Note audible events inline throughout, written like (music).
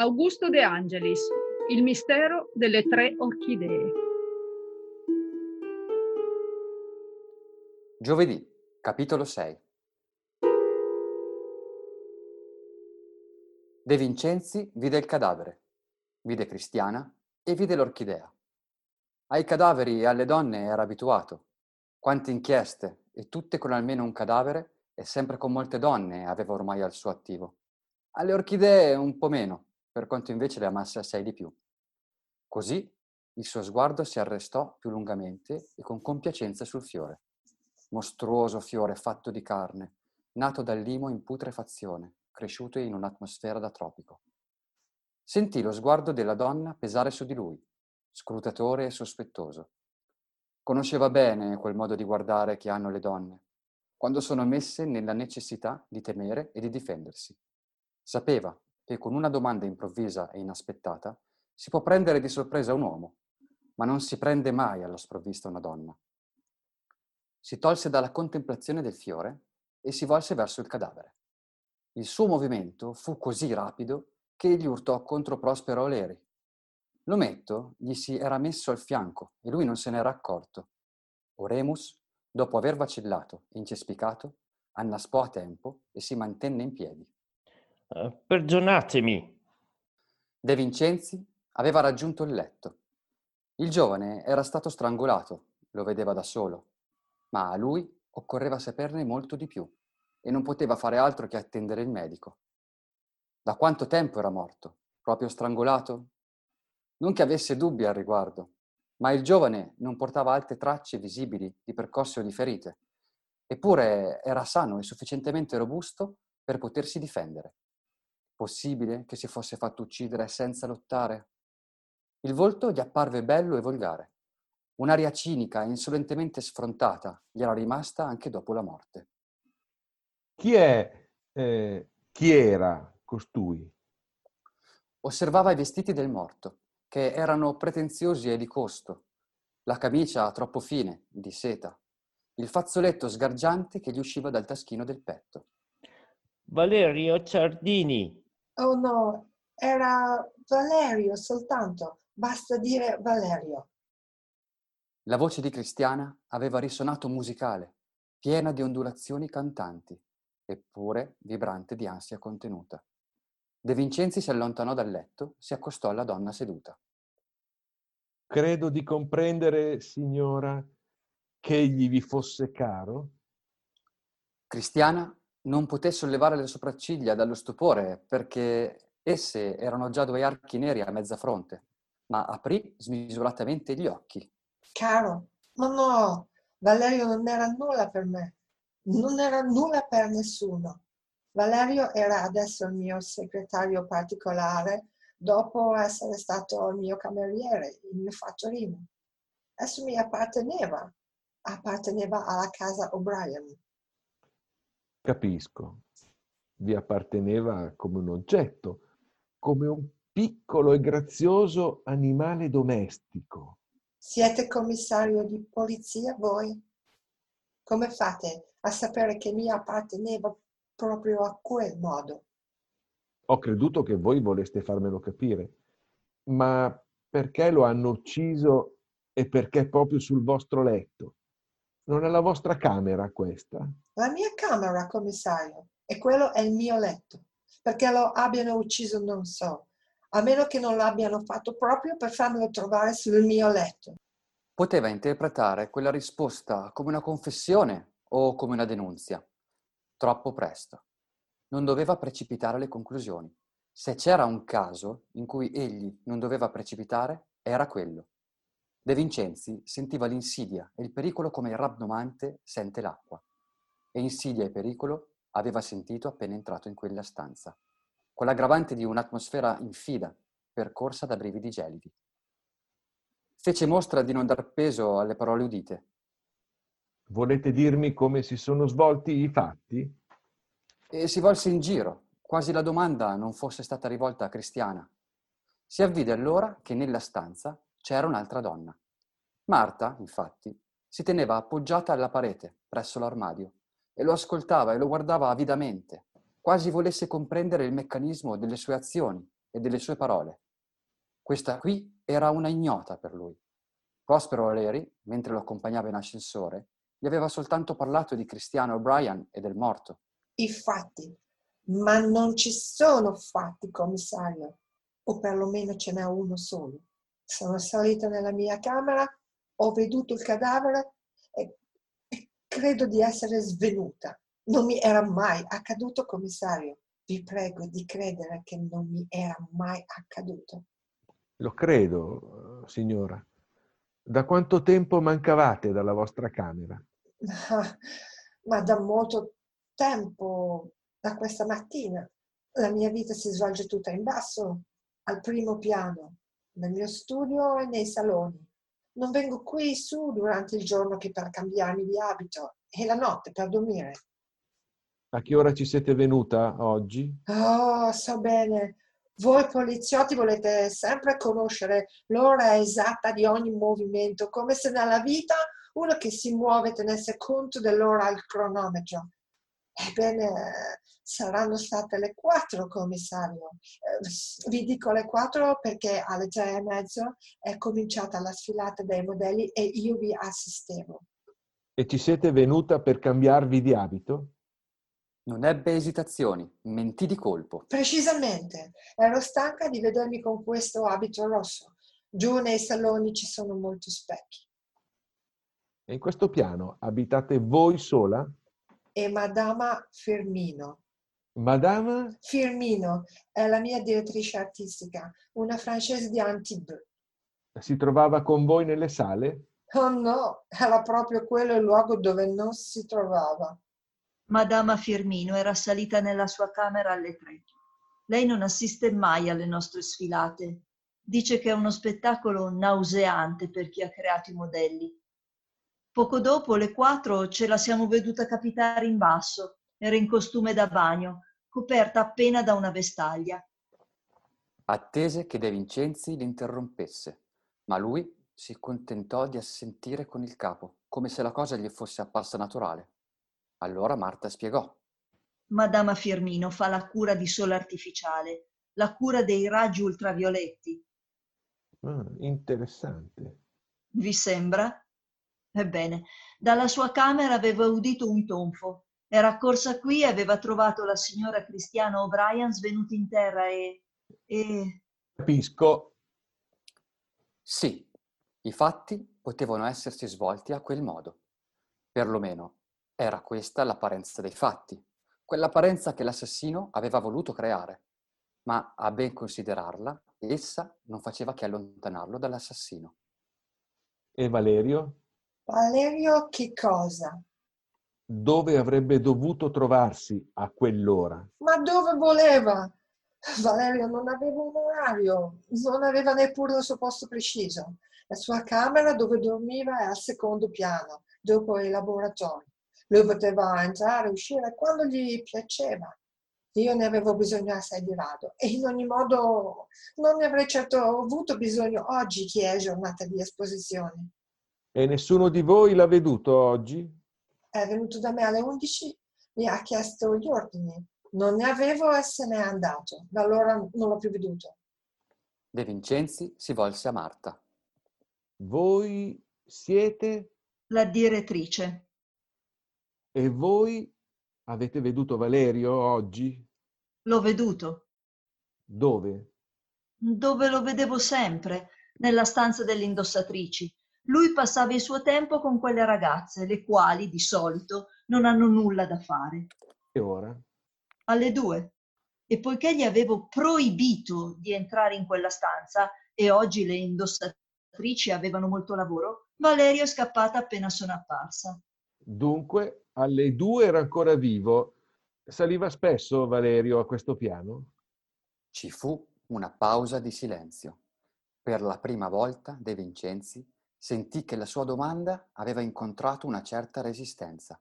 Augusto De Angelis, Il mistero delle tre orchidee. Giovedì, capitolo 6. De Vincenzi vide il cadavere, vide Cristiana e vide l'orchidea. Ai cadaveri e alle donne era abituato. Quante inchieste, e tutte con almeno un cadavere, e sempre con molte donne aveva ormai al suo attivo. Alle orchidee un po' meno, per quanto invece le amasse assai di più. Così il suo sguardo si arrestò più lungamente e con compiacenza sul fiore. Mostruoso fiore fatto di carne, nato dal limo in putrefazione, cresciuto in un'atmosfera da tropico. Sentì lo sguardo della donna pesare su di lui, scrutatore e sospettoso. Conosceva bene quel modo di guardare che hanno le donne, quando sono messe nella necessità di temere e di difendersi. Sapeva che con una domanda improvvisa e inaspettata si può prendere di sorpresa un uomo, ma non si prende mai alla sprovvista una donna. Si tolse dalla contemplazione del fiore e si volse verso il cadavere. Il suo movimento fu così rapido che gli urtò contro Prospero Oleri. L'ometto gli si era messo al fianco e lui non se n'era accorto. Oremus, dopo aver vacillato e incespicato, annaspò a tempo e si mantenne in piedi. Uh, perdonatemi. De Vincenzi aveva raggiunto il letto. Il giovane era stato strangolato, lo vedeva da solo, ma a lui occorreva saperne molto di più e non poteva fare altro che attendere il medico. Da quanto tempo era morto? Proprio strangolato? Non che avesse dubbi al riguardo, ma il giovane non portava altre tracce visibili di percosse o di ferite, eppure era sano e sufficientemente robusto per potersi difendere. Possibile che si fosse fatto uccidere senza lottare? Il volto gli apparve bello e volgare. Un'aria cinica e insolentemente sfrontata gli era rimasta anche dopo la morte. Chi è, eh, chi era costui? Osservava i vestiti del morto, che erano pretenziosi e di costo, la camicia troppo fine, di seta, il fazzoletto sgargiante che gli usciva dal taschino del petto. Valerio Ciardini, Oh no, era Valerio soltanto. Basta dire Valerio. La voce di Cristiana aveva risonato musicale, piena di ondulazioni cantanti, eppure vibrante di ansia contenuta. De Vincenzi si allontanò dal letto, si accostò alla donna seduta. Credo di comprendere, signora, che egli vi fosse caro. Cristiana non poté sollevare le sopracciglia dallo stupore perché esse erano già due archi neri a mezza fronte, ma aprì smisuratamente gli occhi. Caro, ma no, Valerio non era nulla per me, non era nulla per nessuno. Valerio era adesso il mio segretario particolare dopo essere stato il mio cameriere, il mio fattorino. Esso mi apparteneva, apparteneva alla casa O'Brien. Capisco. Vi apparteneva come un oggetto, come un piccolo e grazioso animale domestico. Siete commissario di polizia voi? Come fate a sapere che mi apparteneva proprio a quel modo? Ho creduto che voi voleste farmelo capire, ma perché lo hanno ucciso e perché proprio sul vostro letto? Non è la vostra camera questa? La mia camera, commissario, e quello è il mio letto. Perché lo abbiano ucciso non so, a meno che non l'abbiano fatto proprio per farmelo trovare sul mio letto. Poteva interpretare quella risposta come una confessione o come una denunzia. Troppo presto. Non doveva precipitare le conclusioni. Se c'era un caso in cui egli non doveva precipitare, era quello. De Vincenzi sentiva l'insidia e il pericolo come il rabdomante sente l'acqua. E insidia e pericolo aveva sentito appena entrato in quella stanza, con l'aggravante di un'atmosfera infida, percorsa da brividi gelidi. Fece mostra di non dar peso alle parole udite. Volete dirmi come si sono svolti i fatti? E si volse in giro, quasi la domanda non fosse stata rivolta a Cristiana. Si avvide allora che nella stanza c'era un'altra donna. Marta, infatti, si teneva appoggiata alla parete, presso l'armadio, e lo ascoltava e lo guardava avidamente, quasi volesse comprendere il meccanismo delle sue azioni e delle sue parole. Questa qui era una ignota per lui. Prospero Valeri, mentre lo accompagnava in ascensore, gli aveva soltanto parlato di Cristiano O'Brien e del morto. I fatti. Ma non ci sono fatti, commissario. O perlomeno ce n'è uno solo. Sono salita nella mia camera, ho veduto il cadavere e, credo di essere svenuta. Non mi era mai accaduto, commissario. Vi prego di credere che non mi era mai accaduto. Lo credo, signora. Da quanto tempo mancavate dalla vostra camera? (laughs) Ma da molto tempo, da questa mattina. La mia vita si svolge tutta in basso, al primo piano, nel mio studio e nei saloni. Non vengo qui su durante il giorno che per cambiarmi di abito e la notte per dormire. A che ora ci siete venuta oggi? Oh, so bene. Voi poliziotti volete sempre conoscere l'ora esatta di ogni movimento, come se nella vita uno che si muove tenesse conto dell'ora al cronometro. Ebbene, saranno state le quattro, commissario. Eh, vi dico le quattro perché alle tre e mezzo è cominciata la sfilata dei modelli e io vi assistevo. E ci siete venuta per cambiarvi di abito? Non ebbe esitazioni, mentì di colpo. Precisamente, ero stanca di vedermi con questo abito rosso. Giù nei saloni ci sono molti specchi. E in questo piano abitate voi sola? E Madama Firmino. Madama? Firmino è la mia direttrice artistica, una francese di Antibes. Si trovava con voi nelle sale? Oh no, era proprio quello il luogo dove non si trovava. Madama Firmino era salita nella sua camera alle tre. Lei non assiste mai alle nostre sfilate. Dice che è uno spettacolo nauseante per chi ha creato i modelli. Poco dopo, le quattro, ce la siamo veduta capitare in basso. Era in costume da bagno, coperta appena da una vestaglia. Attese che De Vincenzi l'interrompesse, ma lui si contentò di assentire con il capo, come se la cosa gli fosse apparsa naturale. Allora Marta spiegò. Madama Firmino fa la cura di sole artificiale, la cura dei raggi ultravioletti. Ah, interessante. Vi sembra? Ebbene, dalla sua camera aveva udito un tonfo. Era corsa qui e aveva trovato la signora Cristiana O'Brien svenuta in terra e... e... Capisco. Sì, i fatti potevano essersi svolti a quel modo. Perlomeno era questa l'apparenza dei fatti, quell'apparenza che l'assassino aveva voluto creare, ma a ben considerarla, essa non faceva che allontanarlo dall'assassino. E Valerio? Valerio che cosa? Dove avrebbe dovuto trovarsi a quell'ora? Ma dove voleva? Valerio non aveva un orario, non aveva neppure il suo posto preciso. La sua camera dove dormiva è al secondo piano, dopo i laboratori. Lui poteva entrare e uscire quando gli piaceva. Io ne avevo bisogno assai di rado e in ogni modo non ne avrei certo avuto bisogno oggi che è giornata di esposizione. E nessuno di voi l'ha veduto oggi? È venuto da me alle 11, mi ha chiesto gli ordini. Non ne avevo e se n'è andato. Da allora non l'ho più veduto. De Vincenzi si volse a Marta. Voi siete? La direttrice. E voi avete veduto Valerio oggi? L'ho veduto. Dove? Dove lo vedevo sempre, nella stanza delle indossatrici. Lui passava il suo tempo con quelle ragazze, le quali, di solito, non hanno nulla da fare. E ora? Alle due. E poiché gli avevo proibito di entrare in quella stanza, e oggi le indossatrici avevano molto lavoro, Valerio è scappata appena sono apparsa. Dunque, alle due era ancora vivo. Saliva spesso Valerio a questo piano? Ci fu una pausa di silenzio. Per la prima volta De Vincenzi sentì che la sua domanda aveva incontrato una certa resistenza.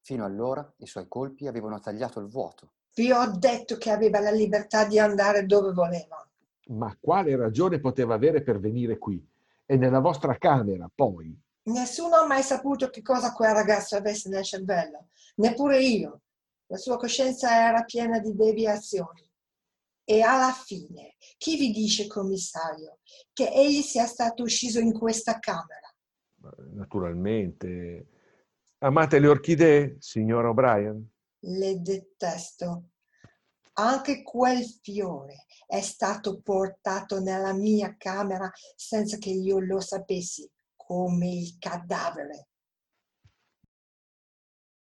Fino allora i suoi colpi avevano tagliato il vuoto. Vi ho detto che aveva la libertà di andare dove voleva. Ma quale ragione poteva avere per venire qui? E nella vostra camera, poi? Nessuno ha mai saputo che cosa quel ragazzo avesse nel cervello, neppure io. La sua coscienza era piena di deviazioni. E alla fine, chi vi dice, commissario, che egli sia stato ucciso in questa camera? Naturalmente. Amate le orchidee, signora O'Brien? Le detesto. Anche quel fiore è stato portato nella mia camera senza che io lo sapessi, come il cadavere.